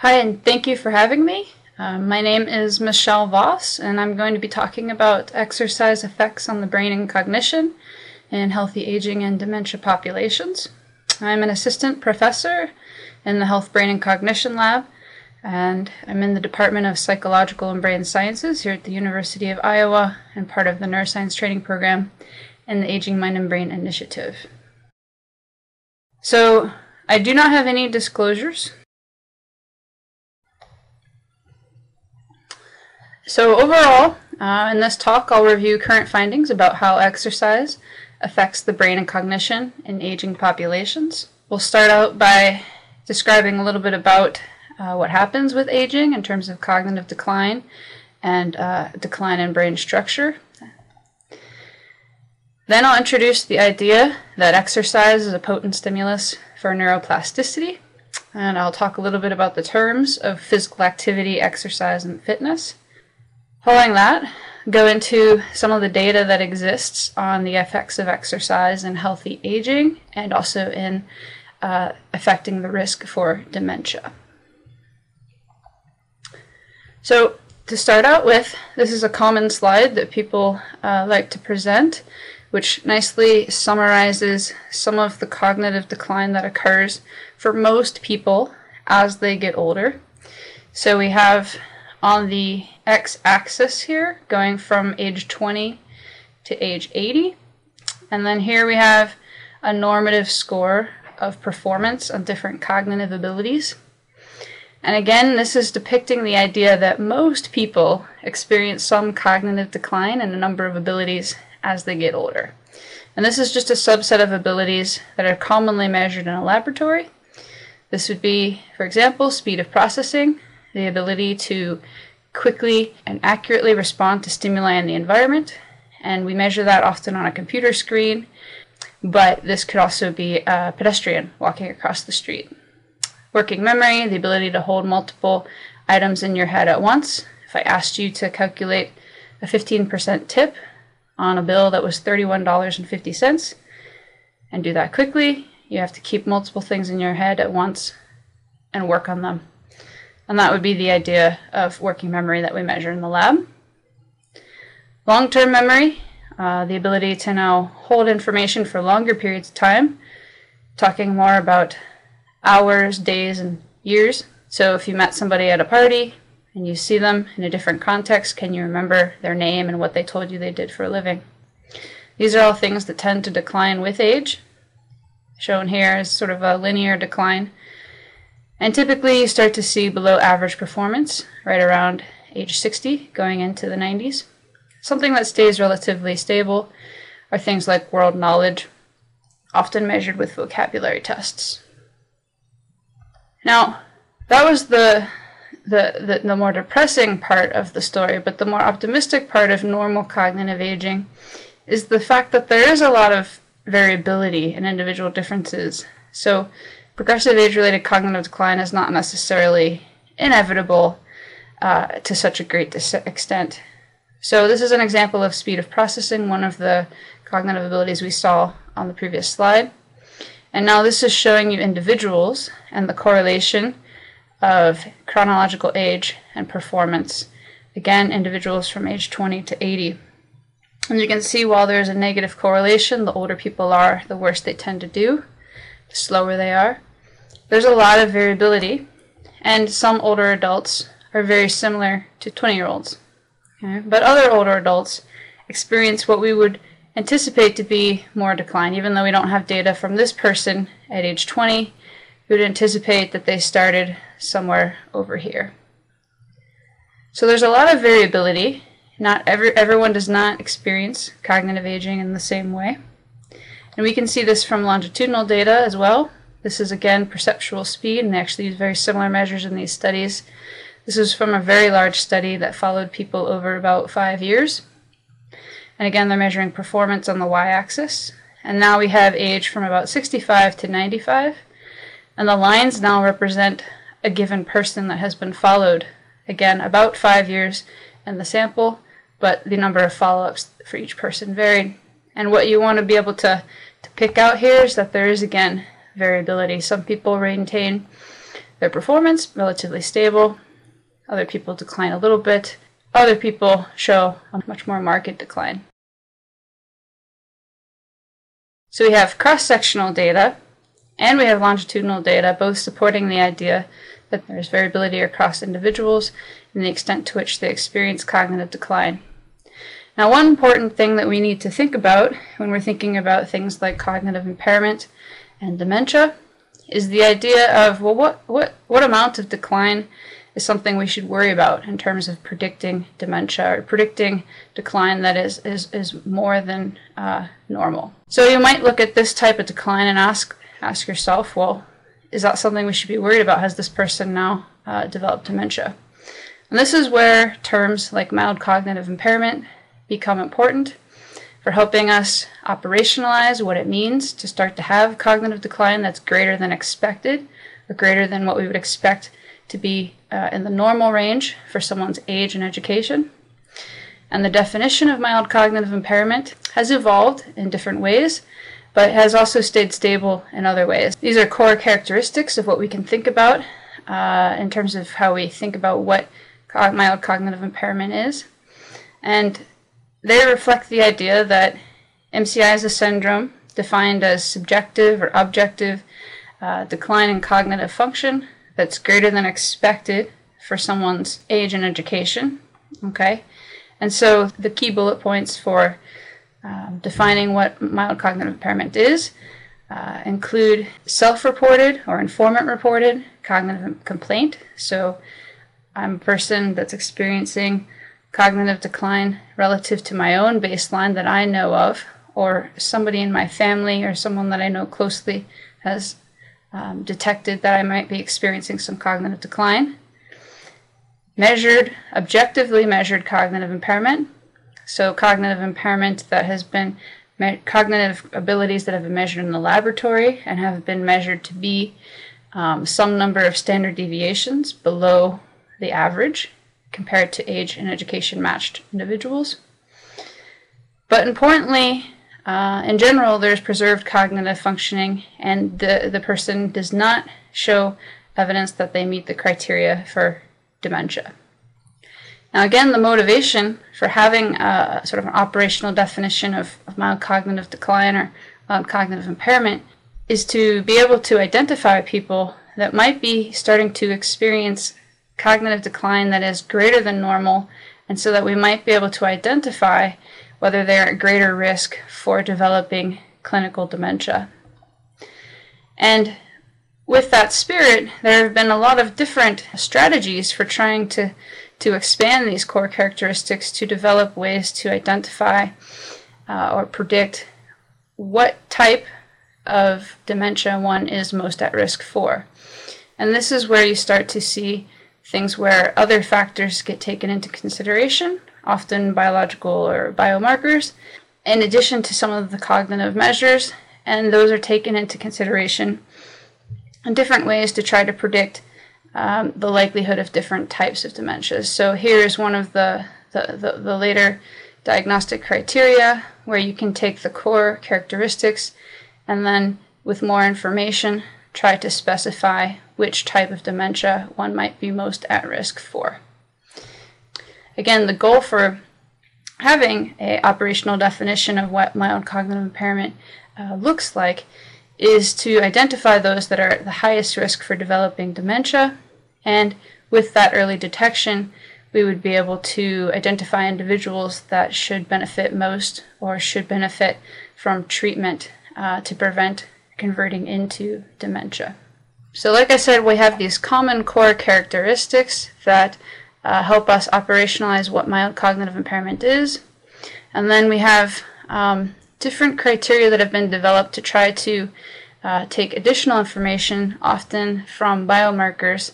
Hi, and thank you for having me. Uh, my name is Michelle Voss, and I'm going to be talking about exercise effects on the brain and cognition in healthy aging and dementia populations. I'm an assistant professor in the Health, Brain, and Cognition Lab, and I'm in the Department of Psychological and Brain Sciences here at the University of Iowa and part of the Neuroscience Training Program and the Aging Mind and Brain Initiative. So, I do not have any disclosures So overall, uh, in this talk, I'll review current findings about how exercise affects the brain and cognition in aging populations. We'll start out by describing a little bit about uh, what happens with aging in terms of cognitive decline and uh, decline in brain structure. Then I'll introduce the idea that exercise is a potent stimulus for neuroplasticity, and I'll talk a little bit about the terms of physical activity, exercise, and fitness. Following that, go into some of the data that exists on the effects of exercise in healthy aging and also in uh, affecting the risk for dementia. So, to start out with, this is a common slide that people uh, like to present, which nicely summarizes some of the cognitive decline that occurs for most people as they get older. So, we have on the x-axis here, going from age 20 to age 80. And then here we have a normative score of performance on different cognitive abilities. And again, this is depicting the idea that most people experience some cognitive decline in a number of abilities as they get older. And this is just a subset of abilities that are commonly measured in a laboratory. This would be, for example, speed of processing, the ability to quickly and accurately respond to stimuli in the environment. And we measure that often on a computer screen, but this could also be a pedestrian walking across the street. Working memory, the ability to hold multiple items in your head at once. If I asked you to calculate a 15% tip on a bill that was $31.50 and do that quickly, you have to keep multiple things in your head at once and work on them. And that would be the idea of working memory that we measure in the lab. Long term memory, uh, the ability to now hold information for longer periods of time, talking more about hours, days, and years. So if you met somebody at a party and you see them in a different context, can you remember their name and what they told you they did for a living? These are all things that tend to decline with age. Shown here is sort of a linear decline and typically you start to see below average performance right around age 60 going into the 90s. Something that stays relatively stable are things like world knowledge, often measured with vocabulary tests. Now, that was the, the, the, the, more depressing part of the story, but the more optimistic part of normal cognitive aging is the fact that there is a lot of variability and individual differences. So, progressive age related cognitive decline is not necessarily inevitable uh, to such a great dis- extent. So, this is an example of speed of processing, one of the cognitive abilities we saw on the previous slide. And now this is showing you individuals and the correlation of chronological age and performance. Again, individuals from age 20 to 80. And you can see while there's a negative correlation, the older people are, the worse they tend to do, the slower they are. There's a lot of variability, and some older adults are very similar to 20 year olds. Okay? But other older adults experience what we would anticipate to be more decline. Even though we don't have data from this person at age 20, we would anticipate that they started somewhere over here. So there's a lot of variability. Not every, everyone does not experience cognitive aging in the same way. And we can see this from longitudinal data as well. This is again perceptual speed, and they actually use very similar measures in these studies. This is from a very large study that followed people over about five years. And again, they're measuring performance on the y axis. And now we have age from about 65 to 95. And the lines now represent a given person that has been followed. Again, about five years in the sample, but the number of follow ups for each person varied. And what you want to be able to, to pick out here is that there is, again, variability. Some people maintain their performance, relatively stable. Other people decline a little bit. Other people show a much more marked decline. So we have cross-sectional data and we have longitudinal data, both supporting the idea that there's variability across individuals and the extent to which they experience cognitive decline. Now, one important thing that we need to think about when we're thinking about things like cognitive impairment and dementia is the idea of well, what, what, what amount of decline is something we should worry about in terms of predicting dementia or predicting decline that is, is, is more than uh, normal. So you might look at this type of decline and ask, ask yourself, well, is that something we should be worried about? Has this person now uh, developed dementia? And this is where terms like mild cognitive impairment become important for helping us operationalize what it means to start to have cognitive decline that's greater than expected or greater than what we would expect to be uh, in the normal range for someone's age and education. And the definition of mild cognitive impairment has evolved in different ways, but has also stayed stable in other ways. These are core characteristics of what we can think about uh, in terms of how we think about what mild cognitive impairment is. And they reflect the idea that MCI is a syndrome defined as subjective or objective uh, decline in cognitive function that's greater than expected for someone's age and education. Okay, and so the key bullet points for um, defining what mild cognitive impairment is uh, include self reported or informant reported cognitive complaint. So I'm a person that's experiencing cognitive decline relative to my own baseline that I know of, or somebody in my family or someone that I know closely has um, detected that I might be experiencing some cognitive decline. Measured, objectively measured cognitive impairment. So, cognitive impairment that has been cognitive abilities that have been measured in the laboratory and have been measured to be um, some number of standard deviations below the average compared to age and education matched individuals. But importantly, uh, in general, there's preserved cognitive functioning, and the, the person does not show evidence that they meet the criteria for dementia. Now, again, the motivation for having a sort of an operational definition of, of mild cognitive decline or mild cognitive impairment is to be able to identify people that might be starting to experience cognitive decline that is greater than normal, and so that we might be able to identify whether they're at greater risk for developing clinical dementia. And with that spirit, there have been a lot of different strategies for trying to, to expand these core characteristics to develop ways to identify uh, or predict what type of dementia one is most at risk for. And this is where you start to see things where other factors get taken into consideration, often biological or biomarkers, in addition to some of the cognitive measures, and those are taken into consideration in different ways to try to predict um, the likelihood of different types of dementias. So here is one of the, the, the, the later diagnostic criteria where you can take the core characteristics and then with more information try to specify which type of dementia one might be most at risk for. Again, the goal for having a operational definition of what mild cognitive impairment uh, looks like is to identify those that are at the highest risk for developing dementia, and with that early detection, we would be able to identify individuals that should benefit most or should benefit from treatment uh, to prevent converting into dementia. So, like I said, we have these common core characteristics that uh, help us operationalize what mild cognitive impairment is. And then we have um, different criteria that have been developed to try to uh, take additional information, often from biomarkers,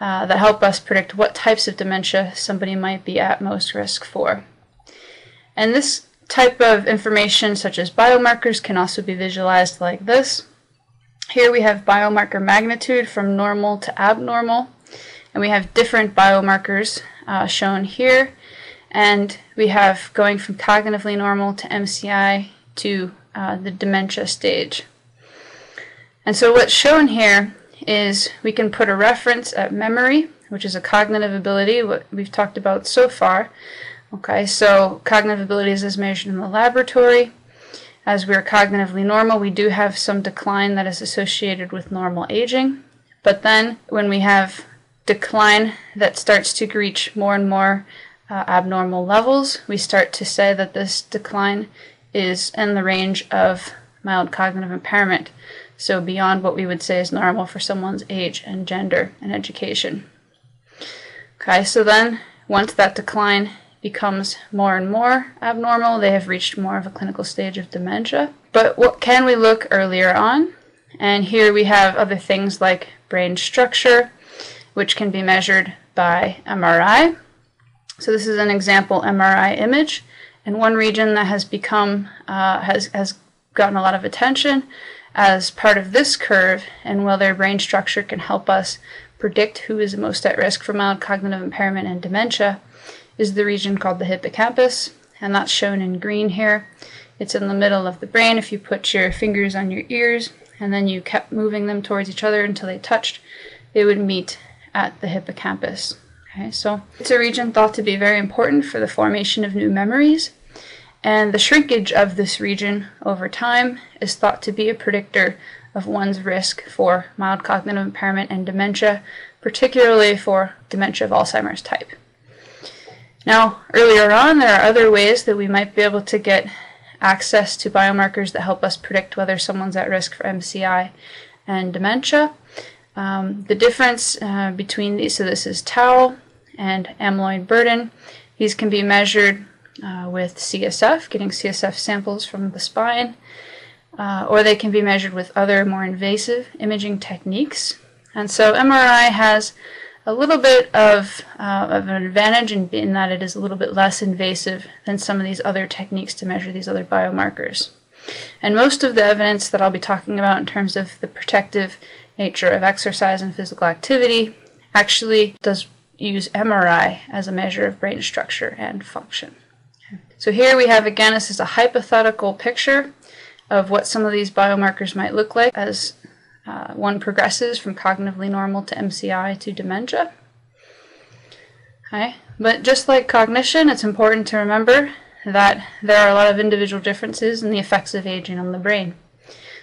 uh, that help us predict what types of dementia somebody might be at most risk for. And this type of information, such as biomarkers, can also be visualized like this. Here we have biomarker magnitude from normal to abnormal, and we have different biomarkers uh, shown here. And we have going from cognitively normal to MCI to uh, the dementia stage. And so what's shown here is we can put a reference at memory, which is a cognitive ability, what we've talked about so far. Okay, so cognitive abilities is measured in the laboratory. As we're cognitively normal, we do have some decline that is associated with normal aging. But then when we have decline that starts to reach more and more uh, abnormal levels, we start to say that this decline is in the range of mild cognitive impairment. So beyond what we would say is normal for someone's age and gender and education. Okay, so then once that decline becomes more and more abnormal, they have reached more of a clinical stage of dementia. But what can we look earlier on? And here we have other things like brain structure, which can be measured by MRI. So this is an example MRI image, and one region that has become uh, has has gotten a lot of attention as part of this curve, and whether brain structure can help us predict who is most at risk for mild cognitive impairment and dementia, is the region called the hippocampus, and that's shown in green here. It's in the middle of the brain. If you put your fingers on your ears and then you kept moving them towards each other until they touched, they would meet at the hippocampus. Okay, so it's a region thought to be very important for the formation of new memories, and the shrinkage of this region over time is thought to be a predictor of one's risk for mild cognitive impairment and dementia, particularly for dementia of Alzheimer's type. Now, earlier on, there are other ways that we might be able to get access to biomarkers that help us predict whether someone's at risk for MCI and dementia. Um, the difference uh, between these, so this is tau and amyloid burden, these can be measured uh, with CSF, getting CSF samples from the spine, uh, or they can be measured with other more invasive imaging techniques. And so MRI has a little bit of, uh, of an advantage in, in that it is a little bit less invasive than some of these other techniques to measure these other biomarkers. And most of the evidence that I'll be talking about in terms of the protective nature of exercise and physical activity actually does use MRI as a measure of brain structure and function. So here we have again, this is a hypothetical picture of what some of these biomarkers might look like as uh, one progresses from cognitively normal to MCI to dementia. Okay. But just like cognition, it's important to remember that there are a lot of individual differences in the effects of aging on the brain.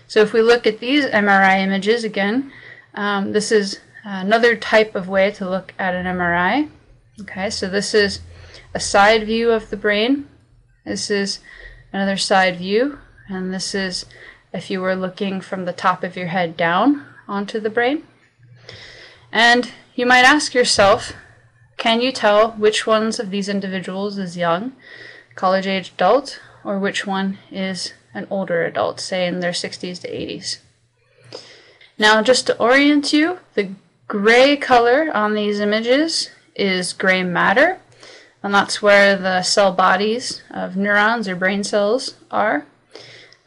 So if we look at these MRI images again, um, this is another type of way to look at an MRI. Okay, so this is a side view of the brain. This is another side view, and this is if you were looking from the top of your head down onto the brain. And you might ask yourself, can you tell which ones of these individuals is young, college age adult, or which one is an older adult, say in their 60s to 80s? Now, just to orient you, the gray color on these images is gray matter, and that's where the cell bodies of neurons or brain cells are.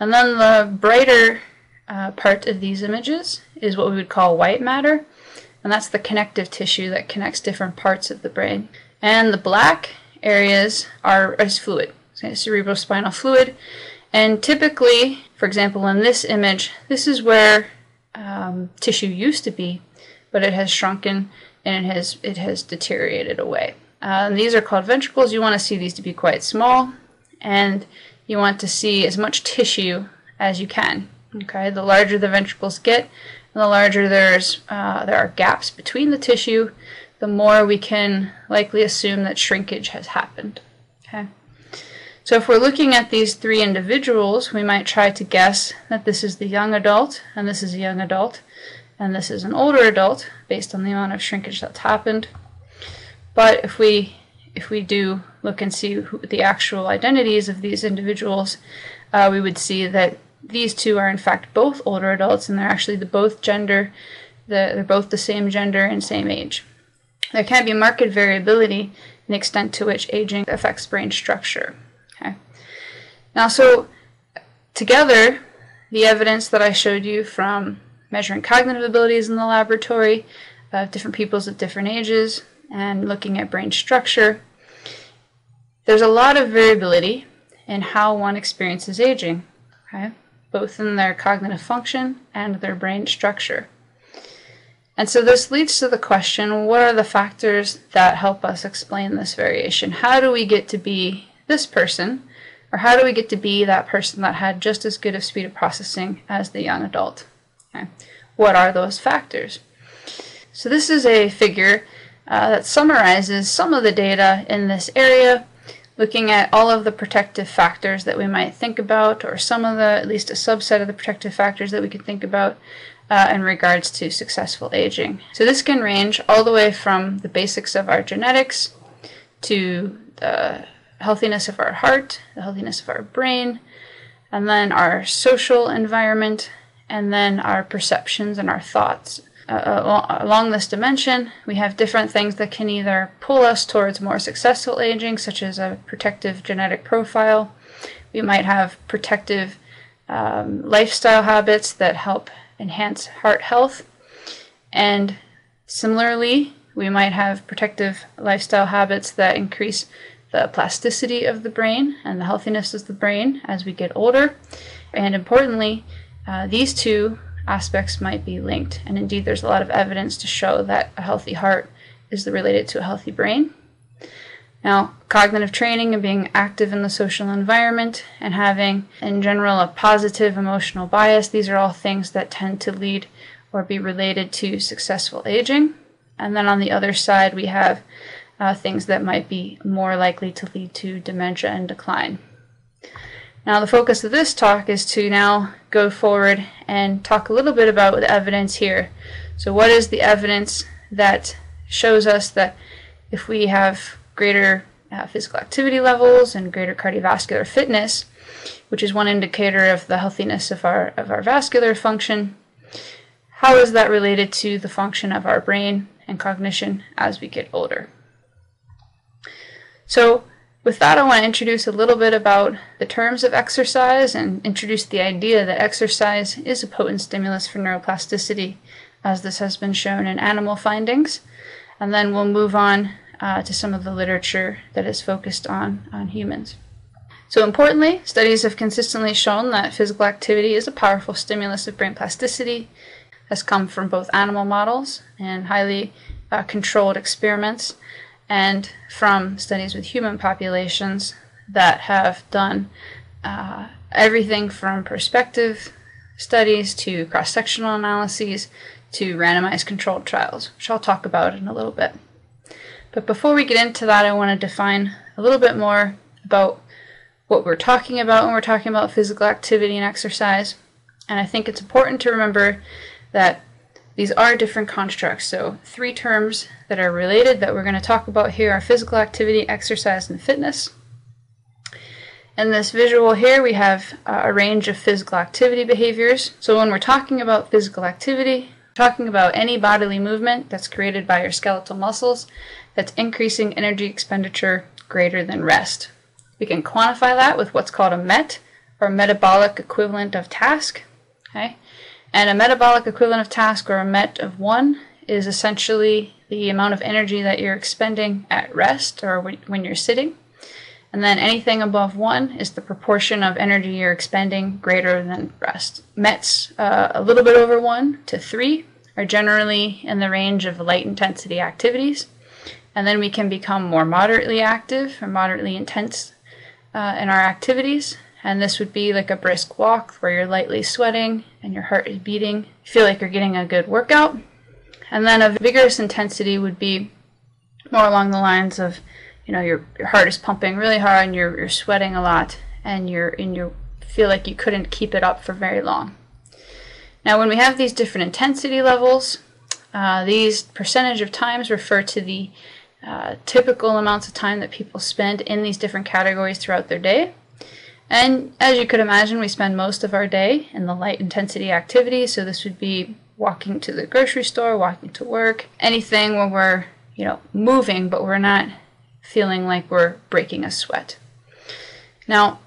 And then the brighter uh, part of these images is what we would call white matter, and that's the connective tissue that connects different parts of the brain. And the black areas are is fluid, cerebrospinal fluid. And typically, for example, in this image, this is where um, tissue used to be, but it has shrunken and it has it has deteriorated away. Uh, and these are called ventricles. You want to see these to be quite small, and you want to see as much tissue as you can. Okay, the larger the ventricles get, and the larger there's uh, there are gaps between the tissue, the more we can likely assume that shrinkage has happened. Okay. So if we're looking at these three individuals, we might try to guess that this is the young adult, and this is a young adult, and this is an older adult, based on the amount of shrinkage that's happened. But if we if we do look and see who, the actual identities of these individuals, uh, we would see that these two are in fact both older adults and they're actually the both gender, the, they're both the same gender and same age. There can be marked variability in the extent to which aging affects brain structure. Okay. Now, so together, the evidence that I showed you from measuring cognitive abilities in the laboratory of different peoples at different ages and looking at brain structure there's a lot of variability in how one experiences aging, okay? both in their cognitive function and their brain structure. And so this leads to the question what are the factors that help us explain this variation? How do we get to be this person? Or how do we get to be that person that had just as good of speed of processing as the young adult? Okay. What are those factors? So this is a figure uh, that summarizes some of the data in this area, looking at all of the protective factors that we might think about, or some of the, at least a subset of the protective factors that we could think about uh, in regards to successful aging. So this can range all the way from the basics of our genetics to the healthiness of our heart, the healthiness of our brain, and then our social environment, and then our perceptions and our thoughts. Uh, along this dimension, we have different things that can either pull us towards more successful aging, such as a protective genetic profile. We might have protective um, lifestyle habits that help enhance heart health. And similarly, we might have protective lifestyle habits that increase the plasticity of the brain and the healthiness of the brain as we get older. And importantly, uh, these two aspects might be linked. And indeed, there's a lot of evidence to show that a healthy heart is related to a healthy brain. Now, cognitive training and being active in the social environment and having, in general, a positive emotional bias, these are all things that tend to lead or be related to successful aging. And then on the other side, we have uh, things that might be more likely to lead to dementia and decline. Now, the focus of this talk is to now go forward and talk a little bit about the evidence here. So, what is the evidence that shows us that if we have greater uh, physical activity levels and greater cardiovascular fitness, which is one indicator of the healthiness of our of our vascular function. How is that related to the function of our brain and cognition as we get older? So, with that, I want to introduce a little bit about the terms of exercise and introduce the idea that exercise is a potent stimulus for neuroplasticity, as this has been shown in animal findings. And then we'll move on uh, to some of the literature that is focused on, on humans. So, importantly, studies have consistently shown that physical activity is a powerful stimulus of brain plasticity, has come from both animal models and highly uh, controlled experiments, and from studies with human populations that have done uh, everything from perspective studies to cross sectional analyses to randomized controlled trials, which I'll talk about in a little bit. But before we get into that, I want to define a little bit more about what we're talking about when we're talking about physical activity and exercise. And I think it's important to remember that these are different constructs. So, three terms that are related that we're going to talk about here are physical activity, exercise, and fitness. In this visual here, we have uh, a range of physical activity behaviors. So, when we're talking about physical activity, talking about any bodily movement that's created by your skeletal muscles that's increasing energy expenditure greater than rest. We can quantify that with what's called a MET, or metabolic equivalent of task. Okay? And a metabolic equivalent of task, or a MET of 1, is essentially the amount of energy that you're expending at rest or when you're sitting. And then anything above 1 is the proportion of energy you're expending greater than rest. METs uh, a little bit over 1 to 3 are generally in the range of light intensity activities. And then we can become more moderately active or moderately intense uh, in our activities. And this would be like a brisk walk where you're lightly sweating and your heart is beating. You feel like you're getting a good workout. And then a vigorous intensity would be more along the lines of, you know, your, your heart is pumping really hard and you're, you're sweating a lot and you're and you feel like you couldn't keep it up for very long. Now, when we have these different intensity levels, uh, these percentage of times refer to the uh, typical amounts of time that people spend in these different categories throughout their day. And as you could imagine, we spend most of our day in the light intensity activity. So this would be walking to the grocery store, walking to work, anything where we're, you know, moving, but we're not feeling like we're breaking a sweat. Now,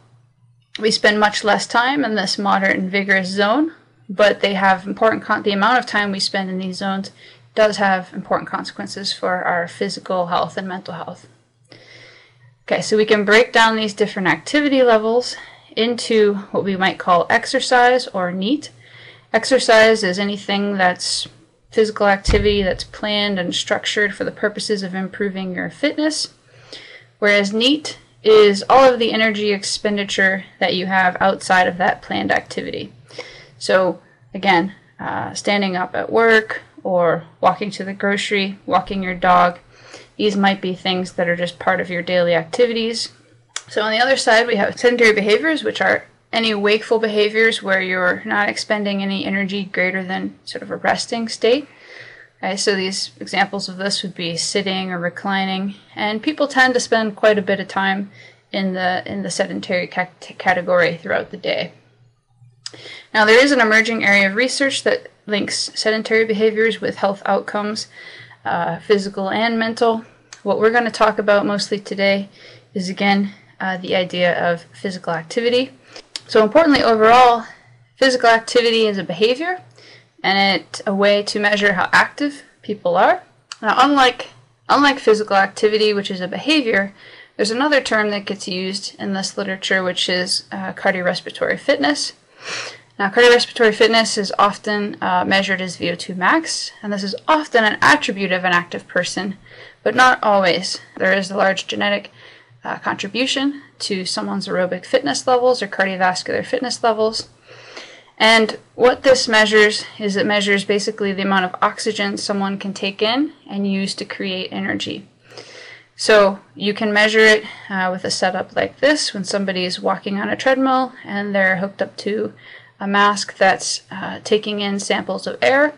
we spend much less time in this moderate and vigorous zone, but they have important con- the amount of time we spend in these zones does have important consequences for our physical health and mental health. Okay, so we can break down these different activity levels into what we might call exercise or NEAT. Exercise is anything that's physical activity that's planned and structured for the purposes of improving your fitness. Whereas NEAT is all of the energy expenditure that you have outside of that planned activity. So, again, uh, standing up at work or walking to the grocery, walking your dog, these might be things that are just part of your daily activities. So, on the other side, we have sedentary behaviors, which are any wakeful behaviors where you're not expending any energy greater than sort of a resting state. Okay, so these examples of this would be sitting or reclining, and people tend to spend quite a bit of time in the in the sedentary ca- category throughout the day. Now, there is an emerging area of research that links sedentary behaviors with health outcomes, uh, physical and mental. What we're going to talk about mostly today is again uh, the idea of physical activity. So, importantly, overall, physical activity is a behavior and it's a way to measure how active people are. Now, unlike unlike physical activity, which is a behavior, there's another term that gets used in this literature, which is uh, cardiorespiratory fitness. Now, cardiorespiratory fitness is often uh, measured as VO2 max, and this is often an attribute of an active person, but not always. There is a large genetic uh, contribution to someone's aerobic fitness levels or cardiovascular fitness levels. And what this measures is it measures basically the amount of oxygen someone can take in and use to create energy. So you can measure it uh, with a setup like this when somebody is walking on a treadmill and they're hooked up to a mask that's uh, taking in samples of air.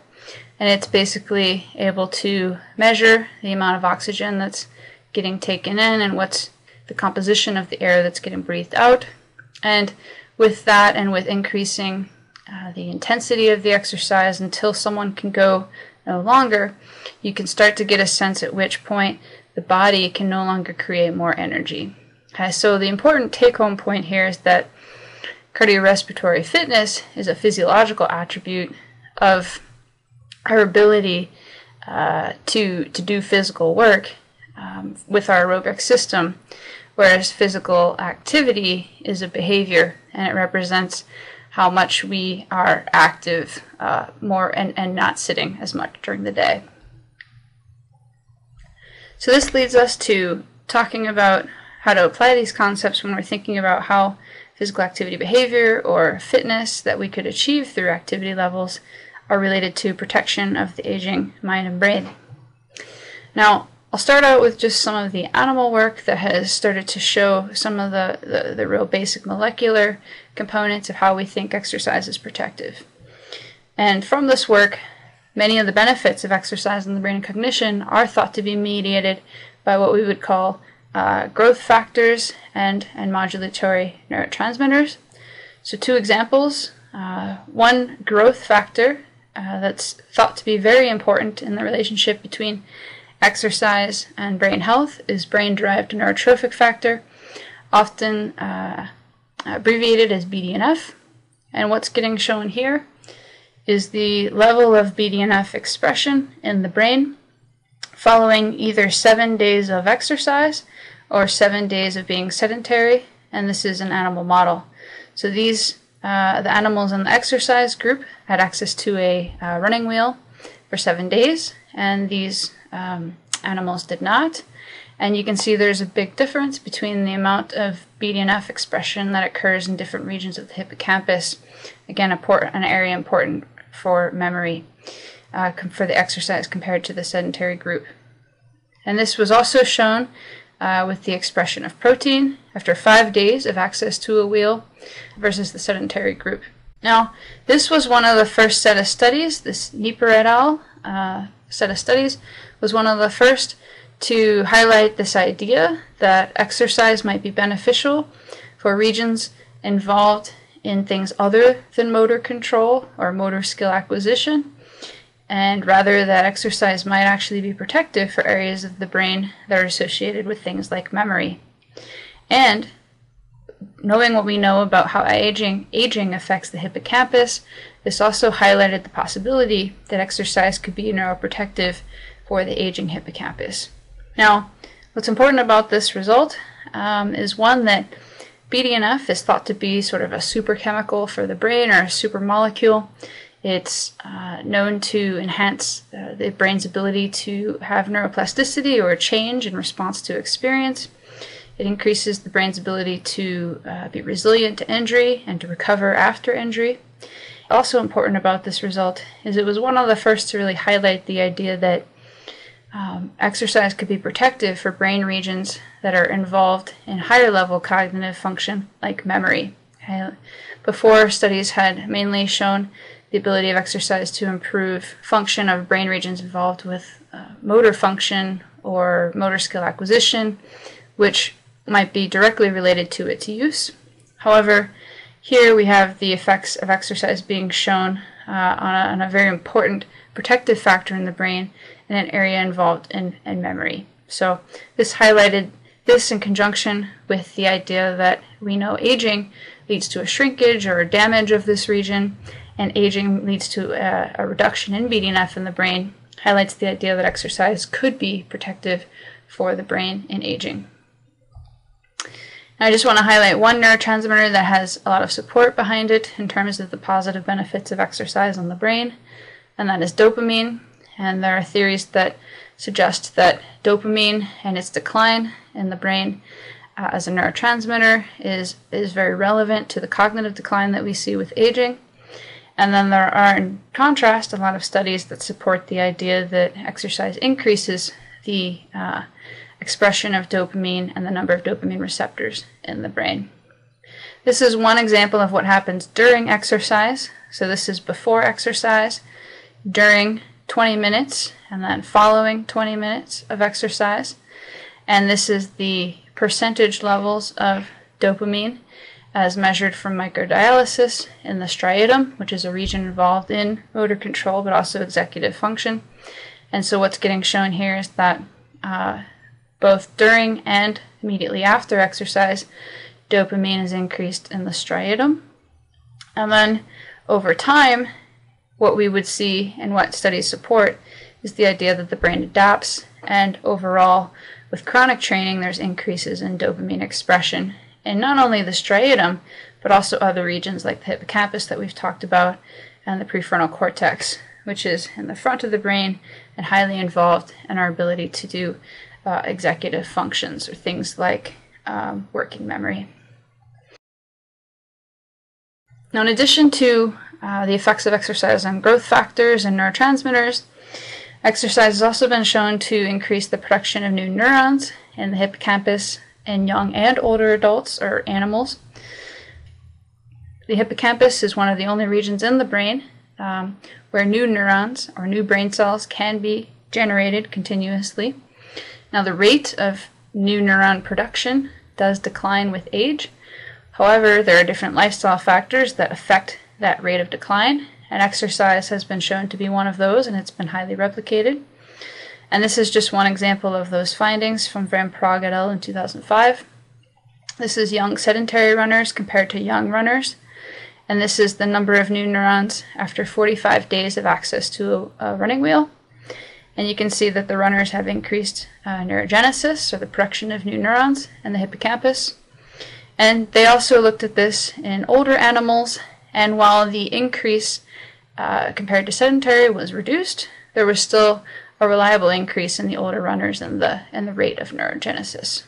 And it's basically able to measure the amount of oxygen that's getting taken in and what's the composition of the air that's getting breathed out. And with that, and with increasing uh, the intensity of the exercise until someone can go no longer, you can start to get a sense at which point the body can no longer create more energy. Okay, so the important take home point here is that cardiorespiratory fitness is a physiological attribute of our ability uh, to, to do physical work um, with our aerobic system, whereas physical activity is a behavior and it represents how much we are active uh, more and, and not sitting as much during the day. So this leads us to talking about how to apply these concepts when we're thinking about how physical activity behavior or fitness that we could achieve through activity levels are related to protection of the aging mind and brain. Now, I'll start out with just some of the animal work that has started to show some of the, the, the, real basic molecular components of how we think exercise is protective. And from this work, many of the benefits of exercise in the brain and cognition are thought to be mediated by what we would call uh, growth factors and, and modulatory neurotransmitters. So, two examples uh, one growth factor uh, that's thought to be very important in the relationship between exercise and brain health is brain derived neurotrophic factor, often uh, abbreviated as BDNF. And what's getting shown here is the level of BDNF expression in the brain following either seven days of exercise or seven days of being sedentary, and this is an animal model. So these uh, the animals in the exercise group had access to a uh, running wheel for seven days, and these um, animals did not. And you can see there's a big difference between the amount of BDNF expression that occurs in different regions of the hippocampus. Again, an area important for memory uh, for the exercise compared to the sedentary group. And this was also shown uh, with the expression of protein after five days of access to a wheel versus the sedentary group. Now, this was one of the first set of studies, this Neeper et al. Uh, set of studies, was one of the first to highlight this idea that exercise might be beneficial for regions involved in things other than motor control or motor skill acquisition, and rather that exercise might actually be protective for areas of the brain that are associated with things like memory. And knowing what we know about how aging aging affects the hippocampus, this also highlighted the possibility that exercise could be neuroprotective for the aging hippocampus. Now, what's important about this result um, is one that BDNF is thought to be sort of a super chemical for the brain or a super molecule. It's uh, known to enhance uh, the brain's ability to have neuroplasticity or change in response to experience. It increases the brain's ability to uh, be resilient to injury and to recover after injury. Also important about this result is it was one of the first to really highlight the idea that um, exercise could be protective for brain regions that are involved in higher level cognitive function, like memory. Okay? Before, studies had mainly shown the ability of exercise to improve function of brain regions involved with uh, motor function or motor skill acquisition, which might be directly related to its use. However, here we have the effects of exercise being shown uh, on, a, on, a, very important protective factor in the brain and an area involved in, in memory. So this highlighted this in conjunction with the idea that we know aging leads to a shrinkage or a damage of this region, and aging leads to a, a reduction in BDNF in the brain, highlights the idea that exercise could be protective for the brain in aging. I just want to highlight one neurotransmitter that has a lot of support behind it in terms of the positive benefits of exercise on the brain, and that is dopamine. And there are theories that suggest that dopamine and its decline in the brain uh, as a neurotransmitter is, is very relevant to the cognitive decline that we see with aging. And then there are, in contrast, a lot of studies that support the idea that exercise increases the uh, expression of dopamine and the number of dopamine receptors in the brain. This is one example of what happens during exercise. So, this is before exercise, during 20 minutes, and then following 20 minutes of exercise. And this is the percentage levels of dopamine as measured from microdialysis in the striatum, which is a region involved in motor control but also executive function. And so, what's getting shown here is that uh, both during and immediately after exercise, dopamine is increased in the striatum. And then over time, what we would see and what studies support is the idea that the brain adapts, and overall, with chronic training, there's increases in dopamine expression in not only the striatum, but also other regions like the hippocampus that we've talked about and the prefrontal cortex, which is in the front of the brain and highly involved in our ability to do uh, executive functions or things like um, working memory. Now, in addition to uh, the effects of exercise on growth factors and neurotransmitters, exercise has also been shown to increase the production of new neurons in the hippocampus in young and older adults or animals. The hippocampus is one of the only regions in the brain um, where new neurons or new brain cells can be generated continuously. Now, the rate of new neuron production does decline with age. However, there are different lifestyle factors that affect that rate of decline, and exercise has been shown to be one of those, and it's been highly replicated. And this is just one example of those findings from Van Praag et al. in 2005. This is young sedentary runners compared to young runners, and this is the number of new neurons after 45 days of access to a, a running wheel. And you can see that the runners have increased uh, neurogenesis, or the production of new neurons, in the hippocampus. And they also looked at this in older animals, and while the increase uh, compared to sedentary was reduced, there was still a reliable increase in the older runners and the, and the rate of neurogenesis.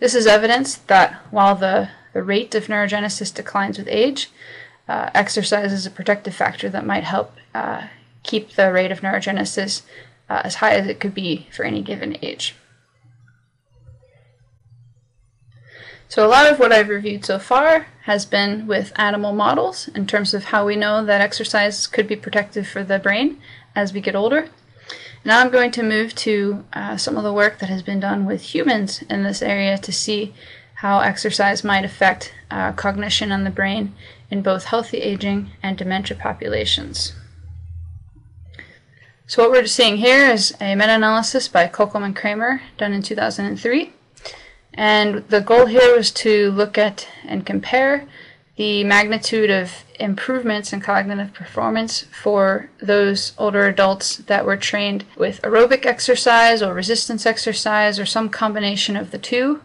This is evidence that while the, the rate of neurogenesis declines with age, uh, exercise is a protective factor that might help uh, keep the rate of neurogenesis uh, as high as it could be for any given age. So, a lot of what I've reviewed so far has been with animal models in terms of how we know that exercise could be protective for the brain as we get older. Now, I'm going to move to uh, some of the work that has been done with humans in this area to see how exercise might affect uh, cognition on the brain in both healthy aging and dementia populations. So what we're seeing here is a meta-analysis by Colcombe and Kramer done in 2003. And the goal here was to look at and compare the magnitude of improvements in cognitive performance for those older adults that were trained with aerobic exercise or resistance exercise or some combination of the two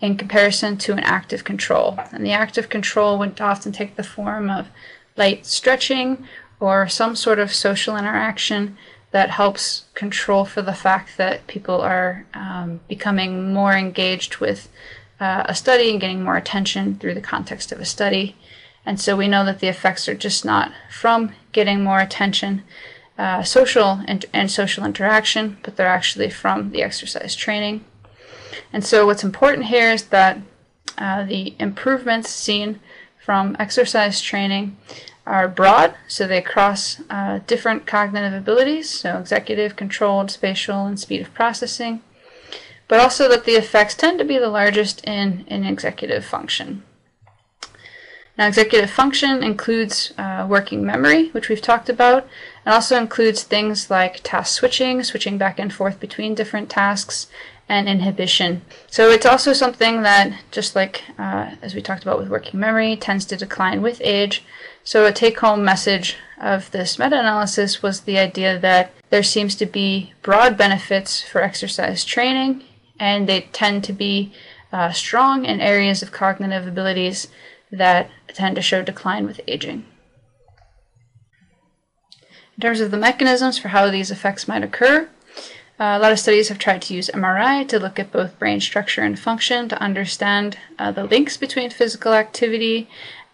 in comparison to an active control. And the active control would often take the form of light stretching or some sort of social interaction that helps control for the fact that people are um, becoming more engaged with uh, a study and getting more attention through the context of a study. And so we know that the effects are just not from getting more attention, uh, social and, and social interaction, but they're actually from the exercise training. And so what's important here is that uh, the improvements seen from exercise training are broad, so they cross uh, different cognitive abilities, so executive, controlled, spatial, and speed of processing, but also that the effects tend to be the largest in, in executive function. Now, executive function includes uh, working memory, which we've talked about. It also includes things like task switching, switching back and forth between different tasks, and inhibition. So it's also something that, just like uh, as we talked about with working memory, tends to decline with age. So a take home message of this meta analysis was the idea that there seems to be broad benefits for exercise training, and they tend to be uh, strong in areas of cognitive abilities that tend to show decline with aging. In terms of the mechanisms for how these effects might occur, uh, a lot of studies have tried to use MRI to look at both brain structure and function to understand uh, the links between physical activity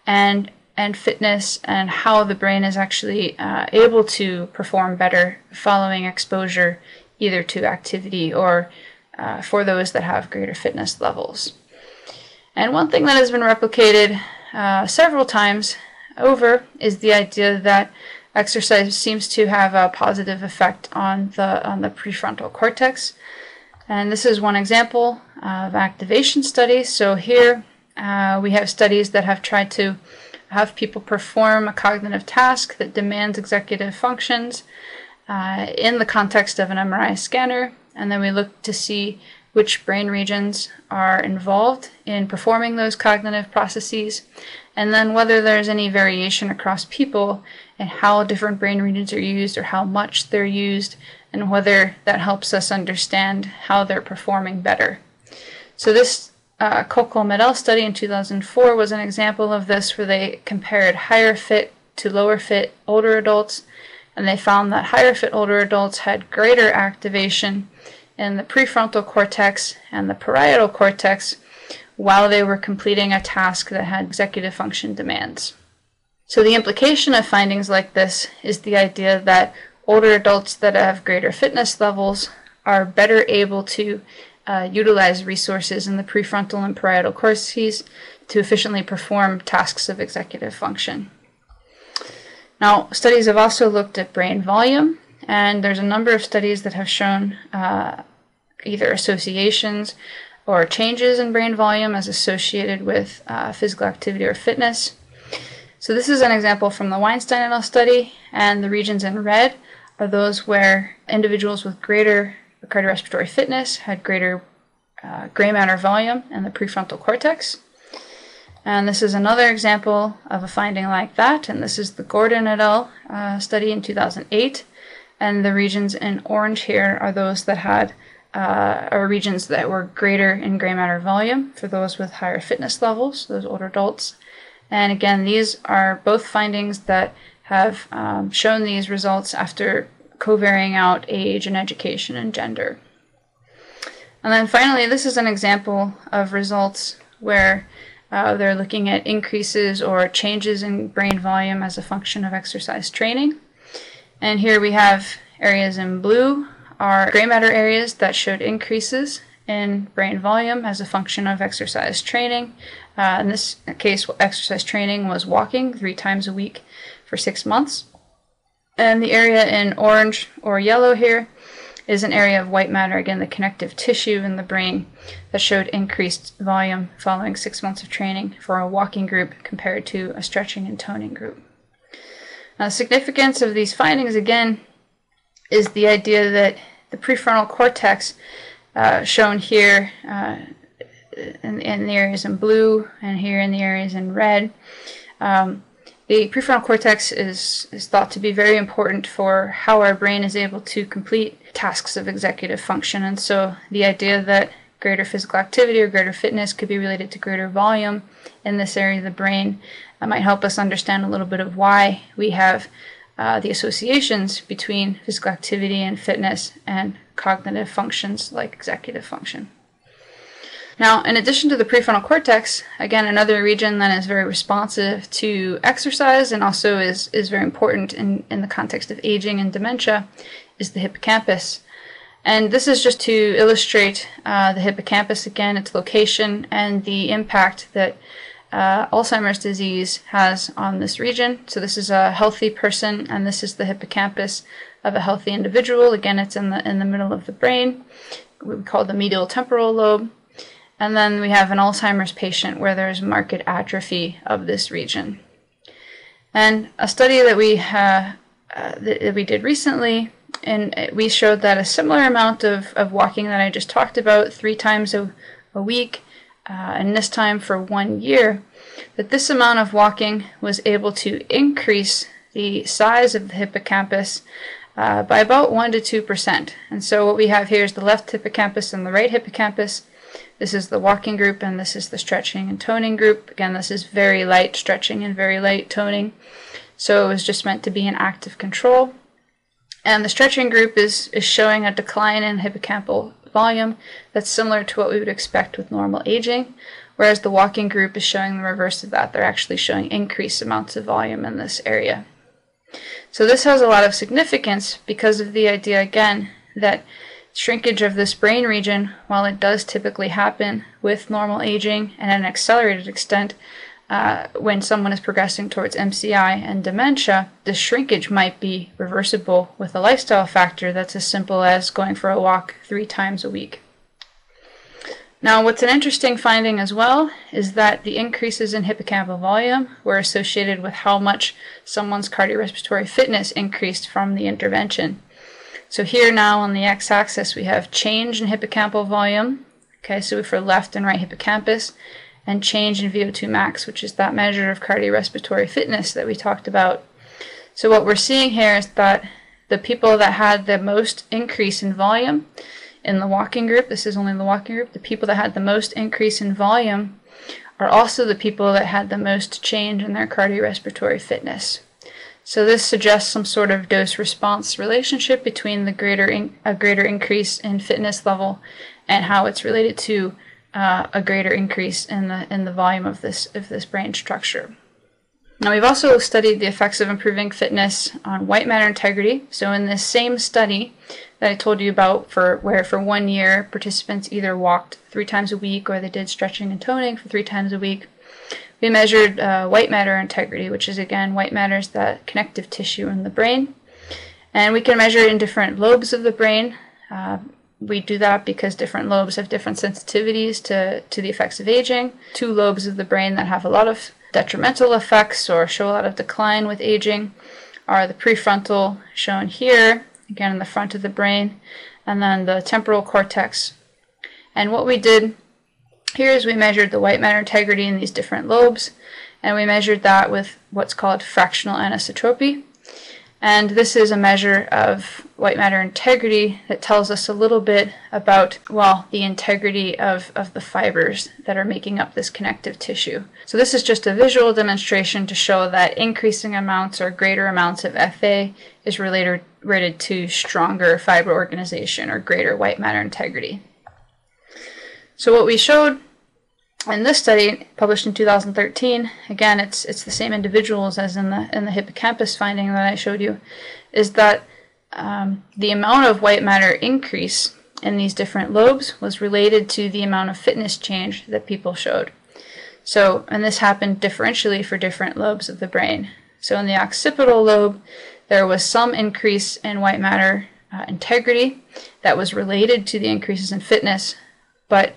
and and fitness and how the brain is actually uh, able to perform better following exposure either to activity or uh, for those that have greater fitness levels. And one thing that has been replicated uh, several times over is the idea that exercise seems to have a positive effect on the on the prefrontal cortex. And this is one example of activation studies. So here uh, we have studies that have tried to have people perform a cognitive task that demands executive functions uh, in the context of an MRI scanner, and then we look to see which brain regions are involved in performing those cognitive processes, and then whether there's any variation across people and how different brain regions are used or how much they're used, and whether that helps us understand how they're performing better. So, this uh, Colcombe et al. study in 2004 was an example of this where they compared higher fit to lower fit older adults, and they found that higher fit older adults had greater activation in the prefrontal cortex and the parietal cortex while they were completing a task that had executive function demands. So, the implication of findings like this is the idea that older adults that have greater fitness levels are better able to uh, utilize resources in the prefrontal and parietal cortices to efficiently perform tasks of executive function. Now, studies have also looked at brain volume, and there's a number of studies that have shown uh, either associations or changes in brain volume as associated with uh, physical activity or fitness. So this is an example from the Weinstein et al. study, and the regions in red are those where individuals with greater cardiorespiratory fitness had greater uh, gray matter volume in the prefrontal cortex. And this is another example of a finding like that, and this is the Gordon et al. Uh, study in 2008. And the regions in orange here are those that had uh, or regions that were greater in gray matter volume for those with higher fitness levels, those older adults. And again, these are both findings that have um, shown these results after covariating out age and education and gender. And then finally, this is an example of results where uh, they're looking at increases or changes in brain volume as a function of exercise training. And here we have areas in blue are gray matter areas that showed increases in brain volume as a function of exercise training. Uh, in this case, exercise training was walking three times a week for six months. And the area in orange or yellow here is an area of white matter, again, the connective tissue in the brain, that showed increased volume following six months of training for a walking group compared to a stretching and toning group. Now, the significance of these findings, again, is the idea that the prefrontal cortex, uh, shown here uh, in, in, the areas in blue and here in the areas in red, um, the prefrontal cortex is, is thought to be very important for how our brain is able to complete tasks of executive function. And so the idea that greater physical activity or greater fitness could be related to greater volume in this area of the brain. That might help us understand a little bit of why we have uh, the associations between physical activity and fitness and cognitive functions like executive function. Now, in addition to the prefrontal cortex, again, another region that is very responsive to exercise and also is, is very important in, in the context of aging and dementia is the hippocampus. And this is just to illustrate uh, the hippocampus again, its location, and the impact that uh, Alzheimer's disease has on this region. So, this is a healthy person, and this is the hippocampus of a healthy individual. Again, it's in the in the middle of the brain. We call the medial temporal lobe. And then we have an Alzheimer's patient where there's marked atrophy of this region. And a study that we uh, uh, that we did recently, and we showed that a similar amount of, of walking that I just talked about, three times a, a week, uh, and this time for one year, that this amount of walking was able to increase the size of the hippocampus uh, by about 1 to 2%. And so what we have here is the left hippocampus and the right hippocampus. This is the walking group and this is the stretching and toning group. Again, this is very light stretching and very light toning. So it was just meant to be an active control. And the stretching group is, is showing a decline in hippocampal volume that's similar to what we would expect with normal aging, whereas the walking group is showing the reverse of that. They're actually showing increased amounts of volume in this area. So this has a lot of significance because of the idea, again, that Shrinkage of this brain region, while it does typically happen with normal aging and an accelerated extent uh, when someone is progressing towards MCI and dementia, the shrinkage might be reversible with a lifestyle factor that's as simple as going for a walk three times a week. Now, what's an interesting finding as well is that the increases in hippocampal volume were associated with how much someone's cardiorespiratory fitness increased from the intervention. So here now on the x-axis we have change in hippocampal volume, okay, so for left and right hippocampus, and change in VO2 max, which is that measure of cardiorespiratory fitness that we talked about. So what we're seeing here is that the people that had the most increase in volume in the walking group, this is only the walking group, the people that had the most increase in volume are also the people that had the most change in their cardiorespiratory fitness. So this suggests some sort of dose-response relationship between the greater in, a greater increase in fitness level and how it's related to uh, a greater increase in the in the volume of this of this brain structure. Now we've also studied the effects of improving fitness on white matter integrity. So in this same study that I told you about for where for one year participants either walked three times a week or they did stretching and toning for three times a week we measured uh, white matter integrity, which is again, white matter is that connective tissue in the brain. And we can measure it in different lobes of the brain. Uh, we do that because different lobes have different sensitivities to, to the effects of aging. Two lobes of the brain that have a lot of detrimental effects or show a lot of decline with aging are the prefrontal, shown here, again in the front of the brain, and then the temporal cortex. And what we did here is we measured the white matter integrity in these different lobes, and we measured that with what's called fractional anisotropy. And this is a measure of white matter integrity that tells us a little bit about, well, the integrity of, of the fibers that are making up this connective tissue. So this is just a visual demonstration to show that increasing amounts or greater amounts of FA is related, related to stronger fiber organization or greater white matter integrity. So what we showed in this study, published in 2013, again, it's it's the same individuals as in the in the hippocampus finding that I showed you, is that um, the amount of white matter increase in these different lobes was related to the amount of fitness change that people showed. So, and this happened differentially for different lobes of the brain. So, in the occipital lobe, there was some increase in white matter uh, integrity that was related to the increases in fitness, but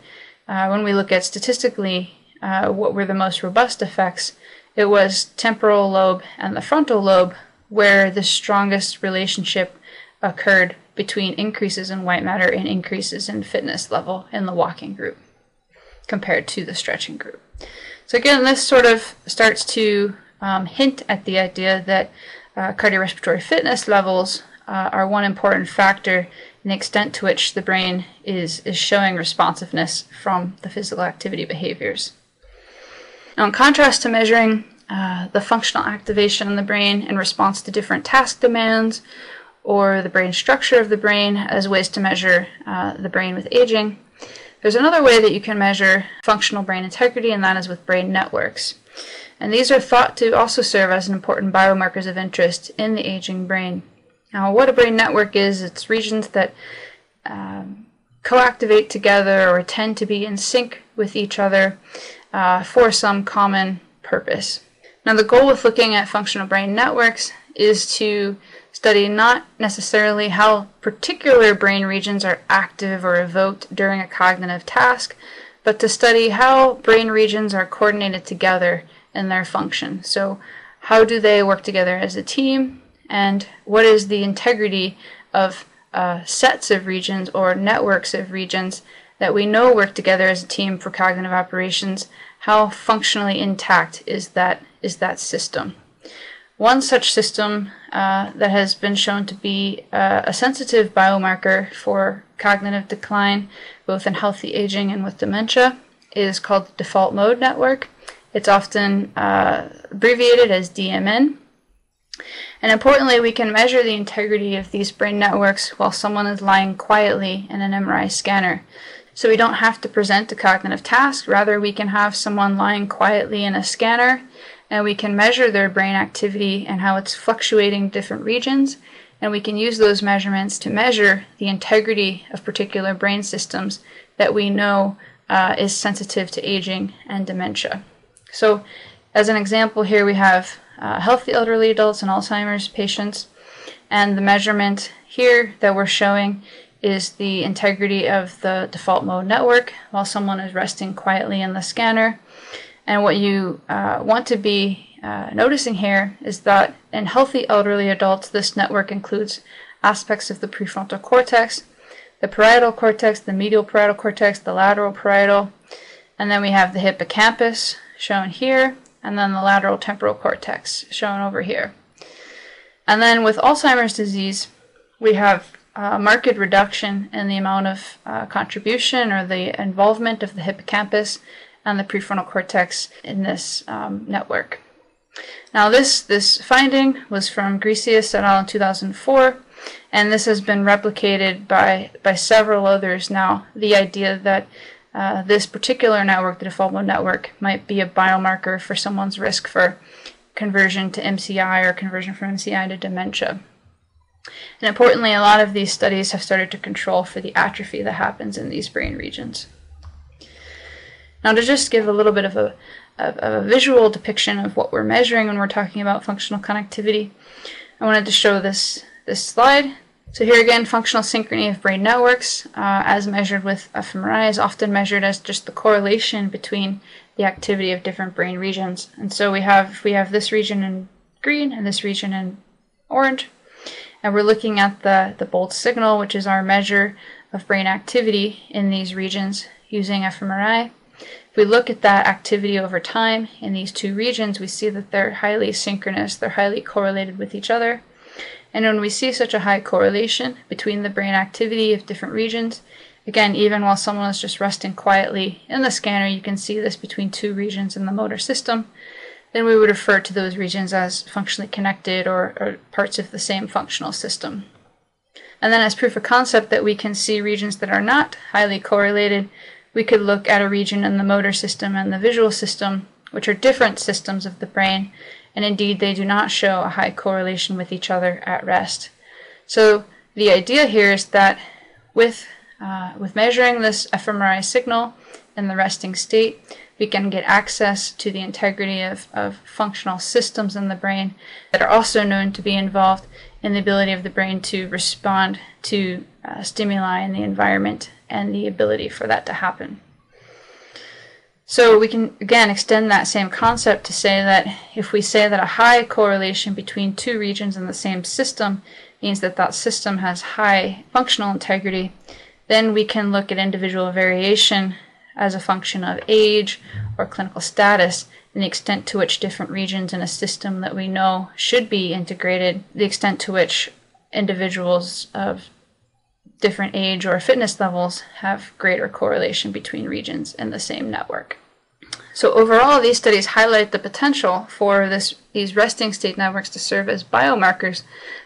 uh, when we look at statistically uh, what were the most robust effects, it was temporal lobe and the frontal lobe where the strongest relationship occurred between increases in white matter and increases in fitness level in the walking group compared to the stretching group. So again, this sort of starts to um, hint at the idea that uh, cardiorespiratory fitness levels uh, are one important factor the extent to which the brain is, is showing responsiveness from the physical activity behaviors. Now, in contrast to measuring uh, the functional activation in the brain in response to different task demands or the brain structure of the brain as ways to measure uh, the brain with aging, there's another way that you can measure functional brain integrity, and that is with brain networks. And these are thought to also serve as an important biomarkers of interest in the aging brain. Now, what a brain network is, it's regions that um, co-activate together or tend to be in sync with each other uh, for some common purpose. Now, the goal with looking at functional brain networks is to study not necessarily how particular brain regions are active or evoked during a cognitive task, but to study how brain regions are coordinated together in their function. So, how do they work together as a team, and what is the integrity of uh, sets of regions or networks of regions that we know work together as a team for cognitive operations? How functionally intact is that is that system? One such system uh, that has been shown to be uh, a sensitive biomarker for cognitive decline, both in healthy aging and with dementia, is called the default mode network. It's often uh, abbreviated as DMN. And importantly, we can measure the integrity of these brain networks while someone is lying quietly in an MRI scanner. So we don't have to present a cognitive task, rather, we can have someone lying quietly in a scanner and we can measure their brain activity and how it's fluctuating different regions. And we can use those measurements to measure the integrity of particular brain systems that we know uh, is sensitive to aging and dementia. So, as an example, here we have uh, healthy elderly adults and Alzheimer's patients, and the measurement here that we're showing is the integrity of the default mode network while someone is resting quietly in the scanner. And what you uh, want to be uh, noticing here is that in healthy elderly adults, this network includes aspects of the prefrontal cortex, the parietal cortex, the medial parietal cortex, the lateral parietal, and then we have the hippocampus shown here, and then the lateral temporal cortex shown over here. And then with Alzheimer's disease, we have a marked reduction in the amount of uh, contribution or the involvement of the hippocampus and the prefrontal cortex in this um, network. Now, this, this finding was from Greicius et al. in 2004, and this has been replicated by, by several others now. The idea that uh, this particular network, the default mode network, might be a biomarker for someone's risk for conversion to MCI or conversion from MCI to dementia. And importantly, a lot of these studies have started to control for the atrophy that happens in these brain regions. Now, to just give a little bit of a, of, a visual depiction of what we're measuring when we're talking about functional connectivity, I wanted to show this, this slide. So here again, functional synchrony of brain networks, uh, as measured with fMRI, is often measured as just the correlation between the activity of different brain regions. And so we have we have this region in green and this region in orange, and we're looking at the the bold signal, which is our measure of brain activity in these regions using fMRI. If we look at that activity over time in these two regions, we see that they're highly synchronous, they're highly correlated with each other. And when we see such a high correlation between the brain activity of different regions, again, even while someone is just resting quietly in the scanner, you can see this between two regions in the motor system, then we would refer to those regions as functionally connected or, or parts of the same functional system. And then, as proof of concept that we can see regions that are not highly correlated, we could look at a region in the motor system and the visual system, which are different systems of the brain, and indeed they do not show a high correlation with each other at rest. So the idea here is that with uh, with measuring this fMRI signal in the resting state, we can get access to the integrity of, of functional systems in the brain that are also known to be involved in the ability of the brain to respond to uh, stimuli in the environment and the ability for that to happen. So we can again extend that same concept to say that if we say that a high correlation between two regions in the same system means that that system has high functional integrity, then we can look at individual variation as a function of age or clinical status and the extent to which different regions in a system that we know should be integrated, the extent to which individuals of different age or fitness levels have greater correlation between regions in the same network. So overall, these studies highlight the potential for this, these resting state networks to serve as biomarkers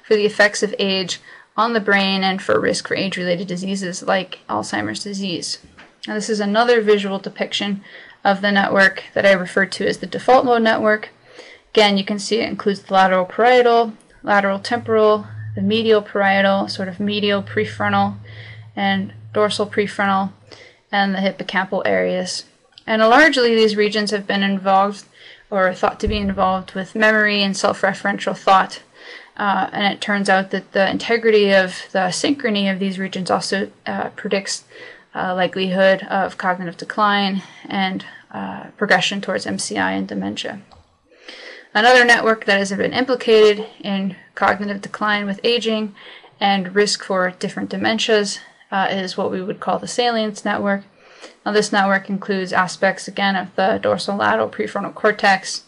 for the effects of age on the brain and for risk for age-related diseases like Alzheimer's disease. Now this is another visual depiction of the network that I referred to as the default mode network. Again, you can see it includes the lateral parietal, lateral temporal, the medial parietal, sort of medial prefrontal, and dorsal prefrontal, and the hippocampal areas. And largely, these regions have been involved or thought to be involved with memory and self referential thought. Uh, and it turns out that the integrity of the synchrony of these regions also uh, predicts uh, likelihood of cognitive decline and uh, progression towards MCI and dementia. Another network that has been implicated in cognitive decline with aging and risk for different dementias uh, is what we would call the salience network. Now, this network includes aspects again of the dorsolateral prefrontal cortex,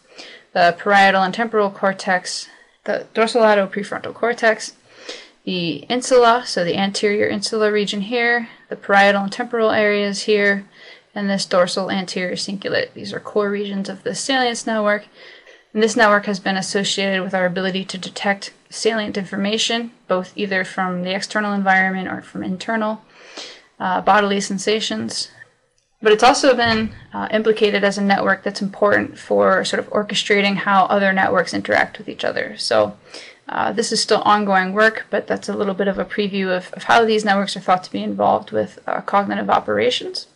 the parietal and temporal cortex, the dorsolateral prefrontal cortex, the insula, so the anterior insula region here, the parietal and temporal areas here, and this dorsal anterior cingulate. These are core regions of the salience network. And this network has been associated with our ability to detect salient information, both either from the external environment or from internal uh, bodily sensations. But it's also been uh, implicated as a network that's important for sort of orchestrating how other networks interact with each other. So uh, this is still ongoing work, but that's a little bit of a preview of, of how these networks are thought to be involved with uh, cognitive operations.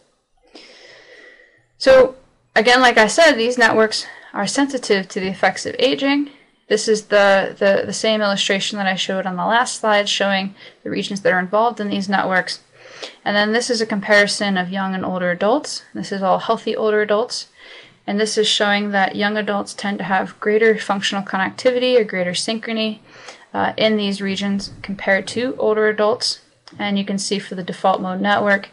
So again, like I said, these networks are sensitive to the effects of aging. This is the, the, the same illustration that I showed on the last slide, showing the regions that are involved in these networks. And then this is a comparison of young and older adults. This is all healthy older adults. And this is showing that young adults tend to have greater functional connectivity or greater synchrony uh, in these regions compared to older adults. And you can see for the default mode network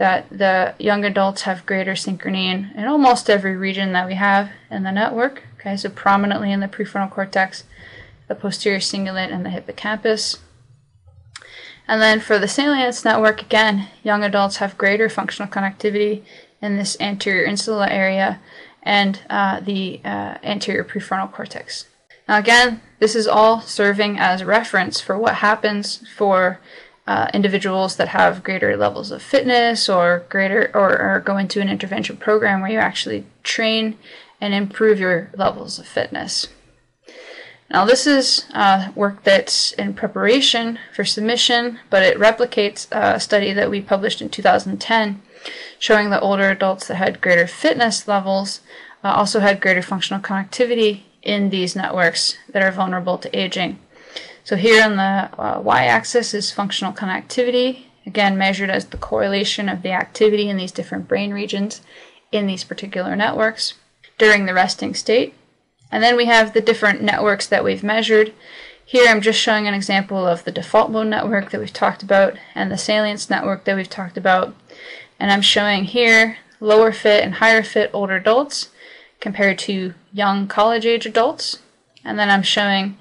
that the young adults have greater synchrony in, in almost every region that we have in the network. Okay, so prominently in the prefrontal cortex, the posterior cingulate, and the hippocampus. And then for the salience network, again, young adults have greater functional connectivity in this anterior insula area and uh, the uh, anterior prefrontal cortex. Now, again, this is all serving as reference for what happens for uh, individuals that have greater levels of fitness or greater or, or go into an intervention program where you actually train and improve your levels of fitness. Now, this is uh, work that's in preparation for submission, but it replicates a study that we published in 2010 showing that older adults that had greater fitness levels uh, also had greater functional connectivity in these networks that are vulnerable to aging. So, here on the uh, y axis is functional connectivity, again measured as the correlation of the activity in these different brain regions in these particular networks during the resting state. And then we have the different networks that we've measured. Here I'm just showing an example of the default mode network that we've talked about and the salience network that we've talked about. And I'm showing here lower fit and higher fit older adults compared to young college age adults. And then I'm showing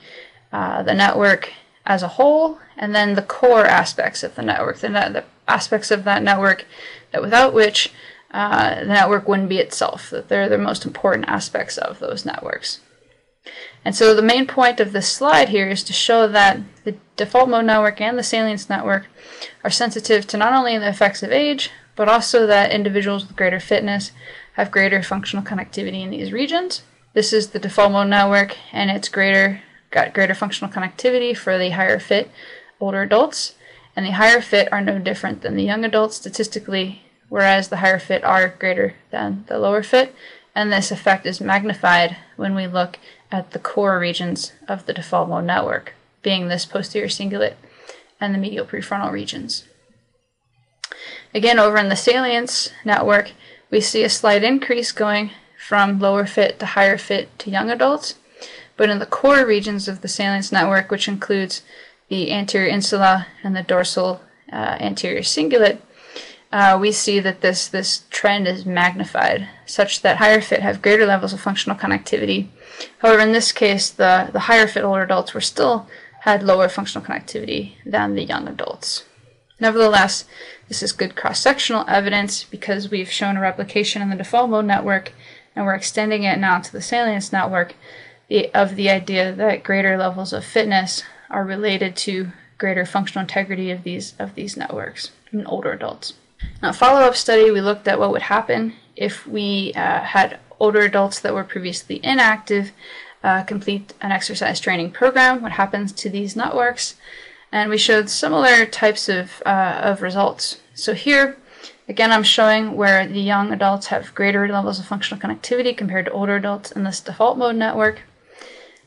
uh, the network as a whole and then the core aspects of the network, the, the aspects of that network that without which uh, the network wouldn't be itself, that they're the most important aspects of those networks. And so the main point of this slide here is to show that the default mode network and the salience network are sensitive to not only the effects of age, but also that individuals with greater fitness have greater functional connectivity in these regions. This is the default mode network, and it's greater got greater functional connectivity for the higher fit older adults, and the higher fit are no different than the young adults statistically whereas the higher fit are greater than the lower fit, and this effect is magnified when we look at the core regions of the default mode network, being this posterior cingulate and the medial prefrontal regions. Again, over in the salience network, we see a slight increase going from lower fit to higher fit to young adults, but in the core regions of the salience network, which includes the anterior insula and the dorsal uh, anterior cingulate, uh, we see that this this trend is magnified, such that higher fit have greater levels of functional connectivity. However, in this case, the, the higher fit older adults were still had lower functional connectivity than the young adults. Nevertheless, this is good cross-sectional evidence because we've shown a replication in the default mode network and we're extending it now to the salience network of the idea that greater levels of fitness are related to greater functional integrity of these of these networks in older adults. Now, follow-up study, we looked at what would happen if we uh, had older adults that were previously inactive uh, complete an exercise training program, what happens to these networks, and we showed similar types of, uh, of results. So here, again, I'm showing where the young adults have greater levels of functional connectivity compared to older adults in this default mode network.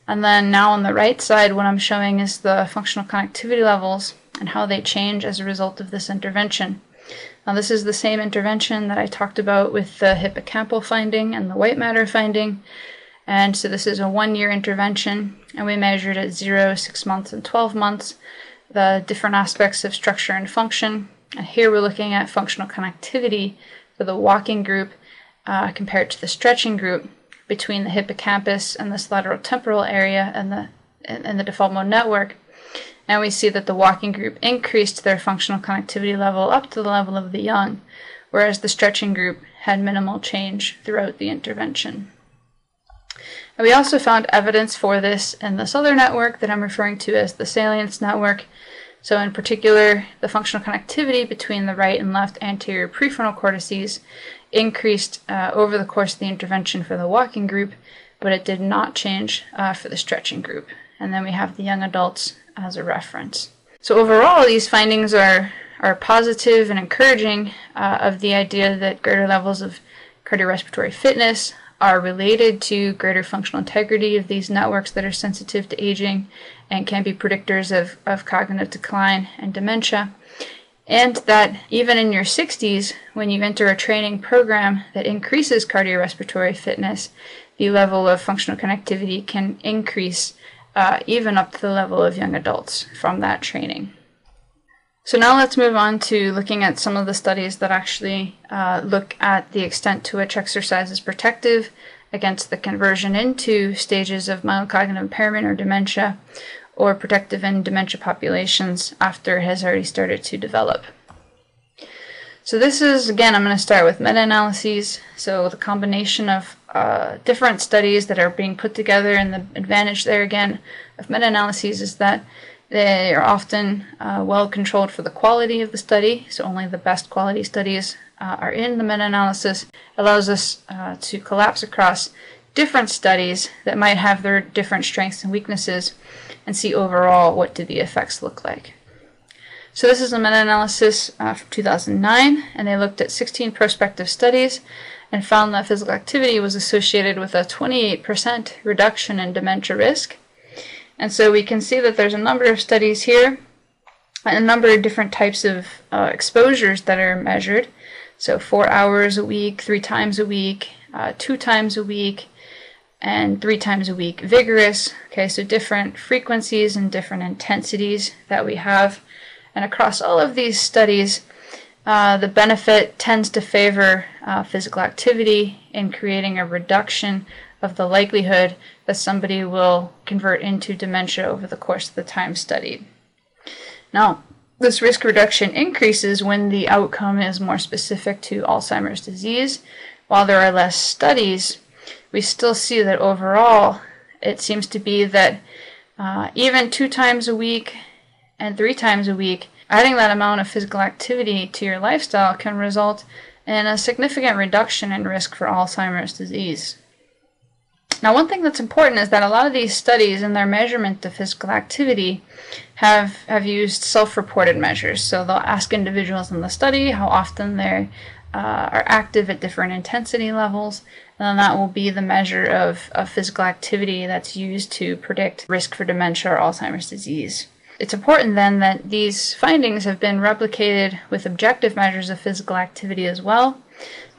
And then now on the right side, what I'm showing is the functional connectivity levels and how they change as a result of this intervention. Now, this is the same intervention that I talked about with the hippocampal finding and the white matter finding. And so this is a one year intervention, and we measured at 0, 6 months, and 12 months the different aspects of structure and function. And here we're looking at functional connectivity for the walking group uh, compared to the stretching group between the hippocampus and this lateral temporal area and the in the default mode network. And we see that the walking group increased their functional connectivity level up to the level of the young, whereas the stretching group had minimal change throughout the intervention. And we also found evidence for this in this other network that I'm referring to as the salience network. So, in particular, the functional connectivity between the right and left anterior prefrontal cortices increased uh, over the course of the intervention for the walking group, but it did not change uh, for the stretching group. And then we have the young adults as a reference. So, overall, these findings are, are positive and encouraging uh, of the idea that greater levels of cardiorespiratory fitness are related to greater functional integrity of these networks that are sensitive to aging and can be predictors of, of cognitive decline and dementia. And that even in your 60s, when you enter a training program that increases cardiorespiratory fitness, the level of functional connectivity can increase uh, even up to the level of young adults from that training. So now let's move on to looking at some of the studies that actually uh, look at the extent to which exercise is protective against the conversion into stages of mild cognitive impairment or dementia, or protective in dementia populations after it has already started to develop. So this is, again, I'm going to start with meta-analyses. So the combination of uh, different studies that are being put together, and the advantage there, again, of meta-analyses is that they are often uh, well controlled for the quality of the study, so only the best quality studies uh, are in the meta analysis. Allows us uh, to collapse across different studies that might have their different strengths and weaknesses and see overall what do the effects look like. So this is a meta-analysis uh, from 2009, and they looked at 16 prospective studies and found that physical activity was associated with a 28% reduction in dementia risk and so we can see that there's a number of studies here, a number of different types of uh, exposures that are measured. So four hours a week, three times a week, uh, two times a week, and three times a week vigorous. Okay, so different frequencies and different intensities that we have. And across all of these studies, uh, the benefit tends to favor uh, physical activity in creating a reduction of the likelihood that somebody will convert into dementia over the course of the time studied. Now, this risk reduction increases when the outcome is more specific to Alzheimer's disease. While there are less studies, we still see that overall it seems to be that uh, even two times a week and three times a week, adding that amount of physical activity to your lifestyle can result in a significant reduction in risk for Alzheimer's disease. Now, one thing that's important is that a lot of these studies in their measurement of physical activity have, have used self-reported measures. So they'll ask individuals in the study how often they uh, are active at different intensity levels, and then that will be the measure of, of physical activity that's used to predict risk for dementia or Alzheimer's disease. It's important then that these findings have been replicated with objective measures of physical activity as well.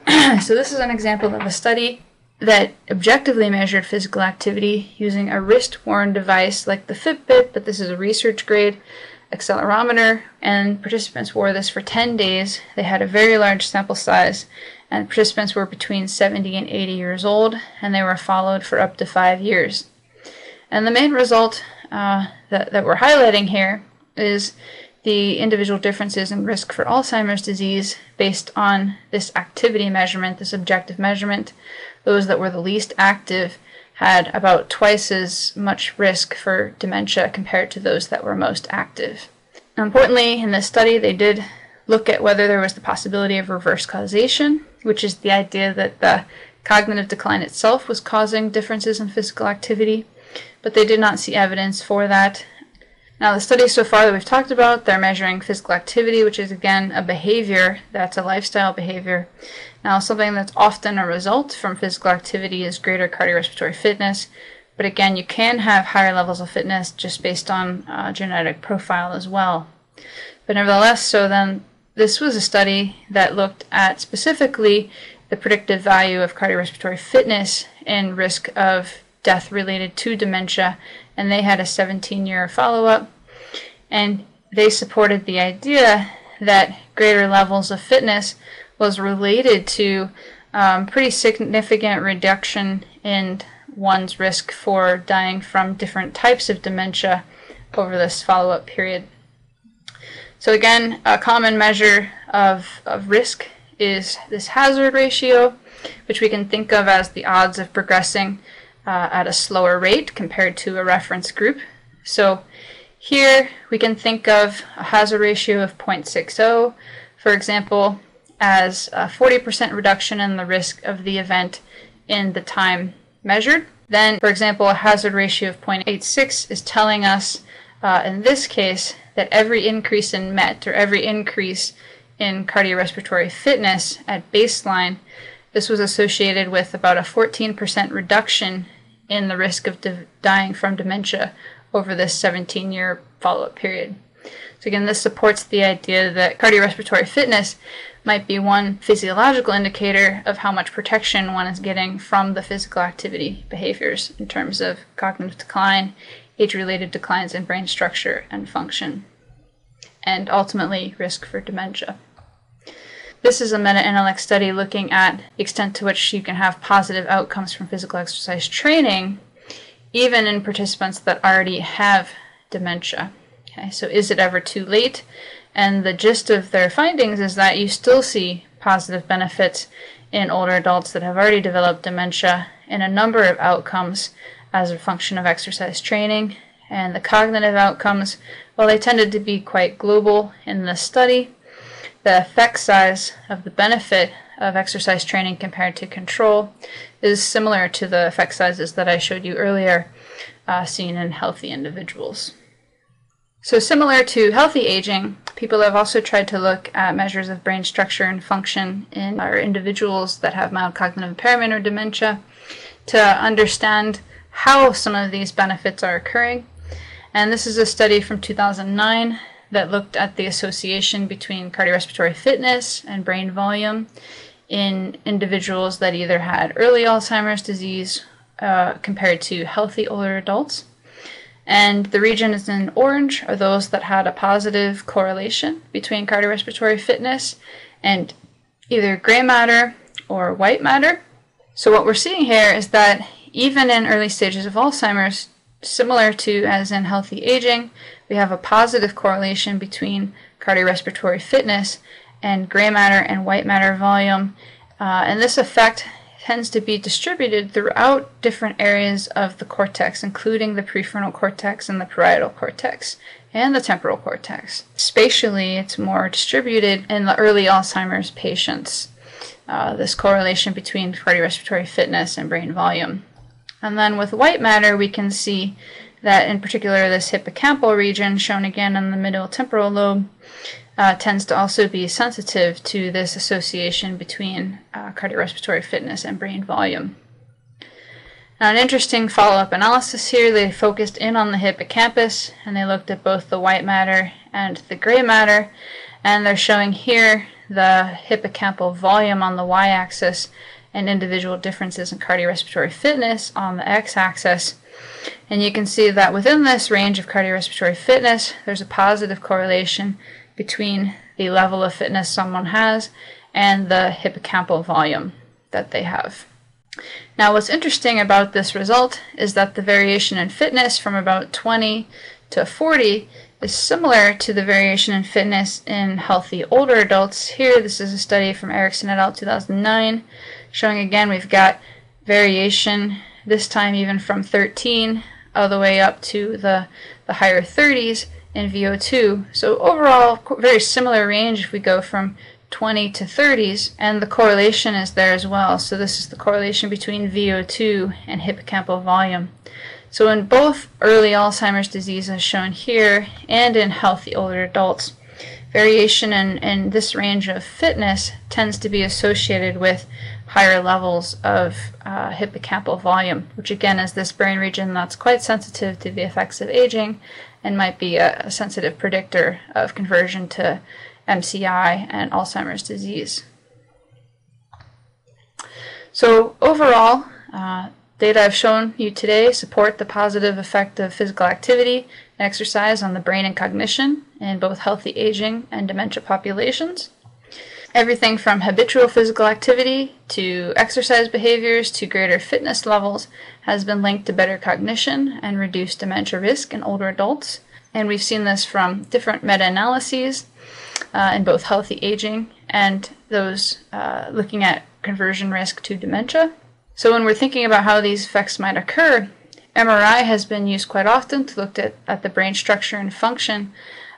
so this is an example of a study that objectively measured physical activity using a wrist worn device like the Fitbit, but this is a research grade accelerometer, and participants wore this for 10 days. They had a very large sample size, and participants were between 70 and 80 years old, and they were followed for up to five years. And the main result uh, that, that we're highlighting here is the individual differences in risk for Alzheimer's disease based on this activity measurement, this objective measurement. Those that were the least active had about twice as much risk for dementia compared to those that were most active. Importantly, in this study, they did look at whether there was the possibility of reverse causation, which is the idea that the cognitive decline itself was causing differences in physical activity, but they did not see evidence for that. Now, the studies so far that we've talked about, they're measuring physical activity, which is again a behavior that's a lifestyle behavior. Now, something that's often a result from physical activity is greater cardiorespiratory fitness, but again, you can have higher levels of fitness just based on uh, genetic profile as well. But nevertheless, so then this was a study that looked at specifically the predictive value of cardiorespiratory fitness and risk of death related to dementia, and they had a 17 year follow up. And they supported the idea that greater levels of fitness was related to um, pretty significant reduction in one's risk for dying from different types of dementia over this follow up period. So, again, a common measure of, of risk is this hazard ratio, which we can think of as the odds of progressing uh, at a slower rate compared to a reference group. So, here we can think of a hazard ratio of 0.60, for example, as a 40% reduction in the risk of the event in the time measured. Then, for example, a hazard ratio of 0.86 is telling us, uh, in this case, that every increase in MET or every increase in cardiorespiratory fitness at baseline, this was associated with about a 14% reduction in the risk of de- dying from dementia over this 17 year follow up period. So, again, this supports the idea that cardiorespiratory fitness might be one physiological indicator of how much protection one is getting from the physical activity behaviors in terms of cognitive decline, age related declines in brain structure and function, and ultimately risk for dementia. This is a meta analytic study looking at the extent to which you can have positive outcomes from physical exercise training, even in participants that already have dementia. Okay, so is it ever too late? And the gist of their findings is that you still see positive benefits in older adults that have already developed dementia in a number of outcomes as a function of exercise training. And the cognitive outcomes, well, they tended to be quite global in this study. The effect size of the benefit of exercise training compared to control is similar to the effect sizes that I showed you earlier, uh, seen in healthy individuals. So, similar to healthy aging, people have also tried to look at measures of brain structure and function in our individuals that have mild cognitive impairment or dementia to understand how some of these benefits are occurring. And this is a study from 2009 that looked at the association between cardiorespiratory fitness and brain volume in individuals that either had early Alzheimer's disease uh, compared to healthy older adults. And the regions in orange are those that had a positive correlation between cardiorespiratory fitness and either gray matter or white matter. So, what we're seeing here is that even in early stages of Alzheimer's, similar to as in healthy aging, we have a positive correlation between cardiorespiratory fitness and gray matter and white matter volume. Uh, and this effect tends to be distributed throughout different areas of the cortex, including the prefrontal cortex and the parietal cortex and the temporal cortex. Spatially, it's more distributed in the early Alzheimer's patients, uh, this correlation between cardiorespiratory fitness and brain volume. And then with white matter, we can see that in particular this hippocampal region, shown again in the middle temporal lobe, uh, tends to also be sensitive to this association between uh, cardiorespiratory fitness and brain volume. Now, an interesting follow up analysis here, they focused in on the hippocampus and they looked at both the white matter and the gray matter, and they're showing here the hippocampal volume on the y axis and individual differences in cardiorespiratory fitness on the x axis. And you can see that within this range of cardiorespiratory fitness, there's a positive correlation between the level of fitness someone has and the hippocampal volume that they have. Now, what's interesting about this result is that the variation in fitness from about 20 to 40 is similar to the variation in fitness in healthy older adults. Here, this is a study from Erickson et al. 2009, showing again we've got variation, this time even from 13 all the way up to the, the higher 30s in VO2. So overall, very similar range if we go from 20 to 30s, and the correlation is there as well. So this is the correlation between VO2 and hippocampal volume. So in both early Alzheimer's disease as shown here and in healthy older adults, variation in, in this range of fitness tends to be associated with higher levels of uh, hippocampal volume, which again is this brain region that's quite sensitive to the effects of aging and might be a, a sensitive predictor of conversion to MCI and Alzheimer's disease. So overall, uh, data I've shown you today support the positive effect of physical activity and exercise on the brain and cognition in both healthy aging and dementia populations. Everything from habitual physical activity to exercise behaviors to greater fitness levels has been linked to better cognition and reduced dementia risk in older adults. And we've seen this from different meta analyses uh, in both healthy aging and those uh, looking at conversion risk to dementia. So, when we're thinking about how these effects might occur, MRI has been used quite often to look at, at the brain structure and function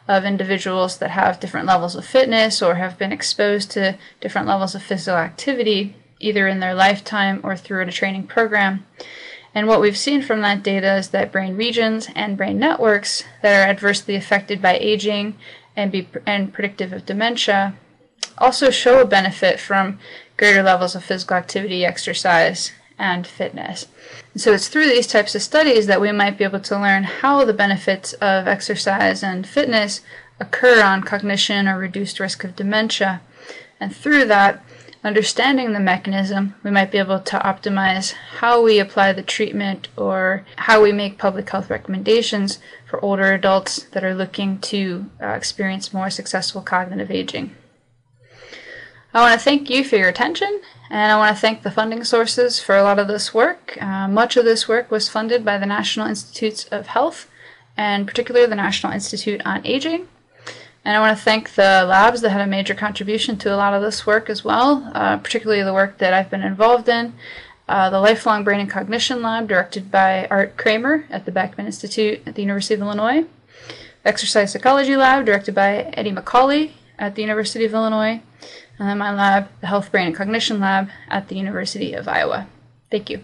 of individuals that have different levels of fitness or have been exposed to different levels of physical activity, either in their lifetime or through a training program. And what we've seen from that data is that brain regions and brain networks that are adversely affected by aging and, be, and predictive of dementia also show a benefit from greater levels of physical activity, exercise, and fitness. And so it's through these types of studies that we might be able to learn how the benefits of exercise and fitness occur on cognition or reduced risk of dementia. And through that, understanding the mechanism, we might be able to optimize how we apply the treatment or how we make public health recommendations for older adults that are looking to uh, experience more successful cognitive aging. I want to thank you for your attention, and I want to thank the funding sources for a lot of this work. Uh, much of this work was funded by the National Institutes of Health, and particularly the National Institute on Aging. And I want to thank the labs that had a major contribution to a lot of this work as well, uh, particularly the work that I've been involved in. Uh, the Lifelong Brain and Cognition Lab, directed by Art Kramer at the Beckman Institute at the University of Illinois. Exercise Psychology Lab, directed by Eddie McAuley at the University of Illinois Uh, my lab, the Health Brain and Cognition Lab at the University of Iowa. Thank you.